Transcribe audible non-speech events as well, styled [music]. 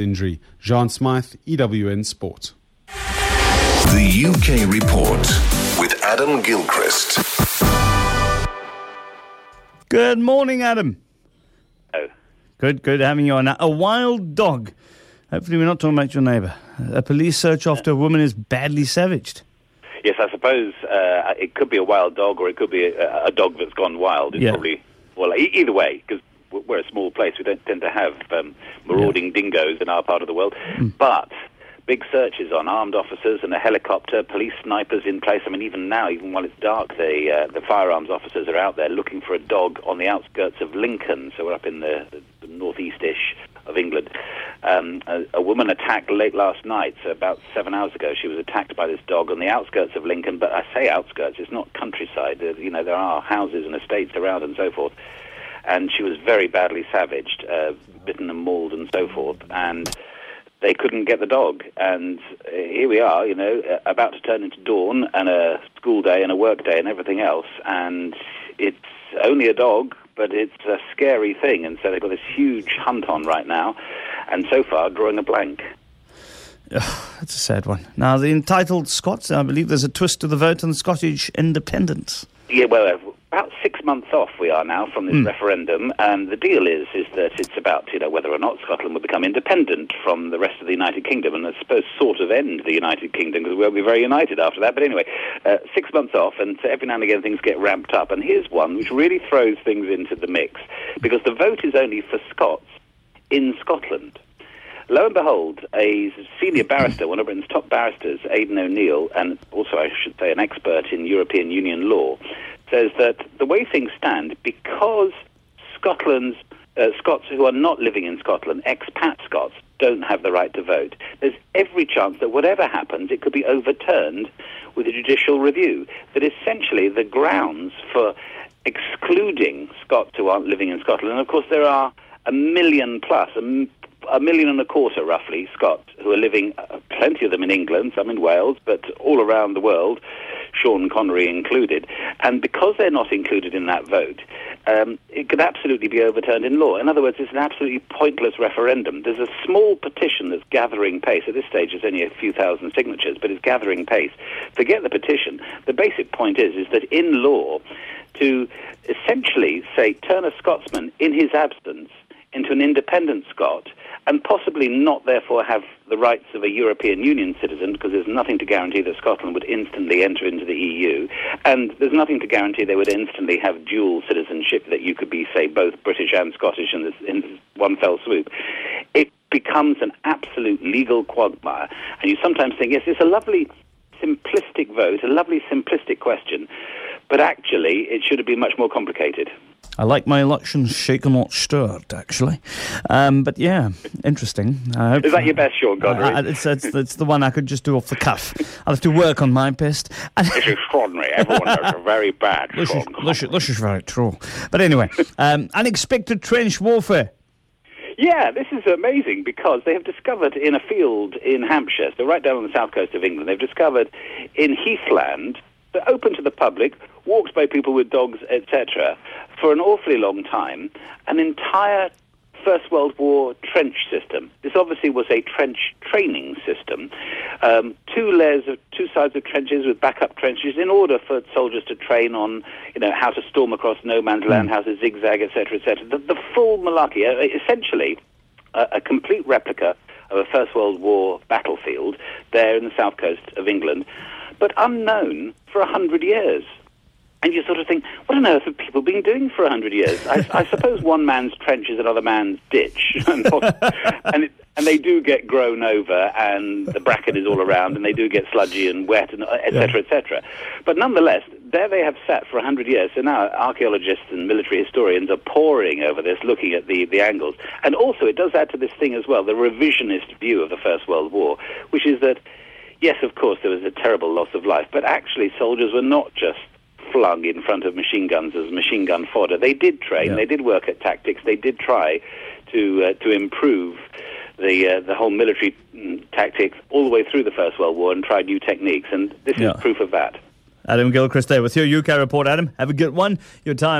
injury. Jean Smythe, EWN Sport. The UK Report with Adam Gilchrist. Good morning, Adam. Oh. Good, good having you on. A wild dog. Hopefully, we're not talking about your neighbour. A police search after a woman is badly savaged. Yes, I suppose uh, it could be a wild dog or it could be a, a dog that's gone wild. It's Yeah. probably, well, e- either way, because we're a small place. We don't tend to have um, marauding dingoes in our part of the world. Mm. But big searches on armed officers and a helicopter, police snipers in place. I mean, even now, even while it's dark, the, uh, the firearms officers are out there looking for a dog on the outskirts of Lincoln. So we're up in the, the northeast-ish of England. Um, a, a woman attacked late last night, so about seven hours ago. She was attacked by this dog on the outskirts of Lincoln, but I say outskirts, it's not countryside. Uh, you know, there are houses and estates around and so forth. And she was very badly savaged, uh, bitten and mauled and so forth. And they couldn't get the dog. And uh, here we are, you know, uh, about to turn into dawn and a school day and a work day and everything else. And it's only a dog, but it's a scary thing. And so they've got this huge hunt on right now. And so far, drawing a blank. That's a sad one. Now, the entitled Scots, I believe there's a twist to the vote on Scottish independence. Yeah, well, uh, about six months off we are now from this referendum, and the deal is is that it's about you know whether or not Scotland will become independent from the rest of the United Kingdom, and I suppose sort of end the United Kingdom because we won't be very united after that. But anyway, uh, six months off, and so every now and again things get ramped up, and here's one which really throws things into the mix because the vote is only for Scots in Scotland. Lo and behold, a senior barrister, one of Britain's top barristers, Aidan O'Neill, and also, I should say, an expert in European Union law, says that the way things stand, because Scotland's uh, Scots who are not living in Scotland, expat Scots, don't have the right to vote, there's every chance that whatever happens, it could be overturned with a judicial review. That essentially the grounds for excluding Scots who aren't living in Scotland, and of course there are a million plus, a, million and a quarter roughly, Scots who are living, uh, plenty of them in England, some in Wales, but all around the world, Sean Connery included. And because they're not included in that vote, um, it could absolutely be overturned in law. In other words, it's an absolutely pointless referendum. There's a small petition that's gathering pace. At this stage, it's only a few thousand signatures, but it's gathering pace. Forget the petition. The basic point is, is that in law, to essentially say turn a Scotsman in his absence into an independent Scot and possibly not therefore have the rights of a European Union citizen because there's nothing to guarantee that Scotland would instantly enter into the EU and there's nothing to guarantee they would instantly have dual citizenship that you could be say both British and Scottish in, this, in one fell swoop. It becomes an absolute legal quagmire and you sometimes think yes it's a lovely simplistic vote, a lovely simplistic question, but actually it should have been much more complicated. I like my elections shaken, not stirred, actually. Um, but yeah, interesting. Is that your best, Sean? I- I- it's, it's, it's the one I could just do off the cuff. I'll have to work on my best. It's extraordinary. Everyone does a very bad this, is, this, is, this is very true. But anyway, um, [laughs] unexpected trench warfare. Yeah, this is amazing because they have discovered in a field in Hampshire, so right down on the south coast of England, they've discovered in heathland, so open to the public, walked by people with dogs, etc., for an awfully long time, an entire First World War trench system. This obviously was a trench training system. Um, two layers of two sides of trenches with backup trenches in order for soldiers to train on, you know, how to storm across no man's land, how to zigzag, etc., etc. The, the full malarkey, uh, essentially a, a complete replica of a First World War battlefield there in the south coast of England, but unknown for a hundred years. And you sort of think, what on earth have people been doing for a hundred years? I, I [laughs] suppose one man's trench is another man's ditch, [laughs] and, and, it, and they do get grown over, and the bracket is all around, and they do get sludgy and wet, and uh, et cetera, et cetera. But nonetheless, there they have sat for a hundred years. So now archaeologists and military historians are poring over this, looking at the, the angles. And also, it does add to this thing as well, the revisionist view of the First World War, which is that, yes, of course, there was a terrible loss of life, but actually soldiers were not just flung in front of machine guns as machine gun fodder. They did train, Yeah. they did work at tactics, they did try to uh, to improve the uh, the whole military mm, tactics all the way through the First World War and tried new techniques, and this Yeah. is proof of that. Adam Gilchrist there with your UK report, Adam. Have a good one. Your time.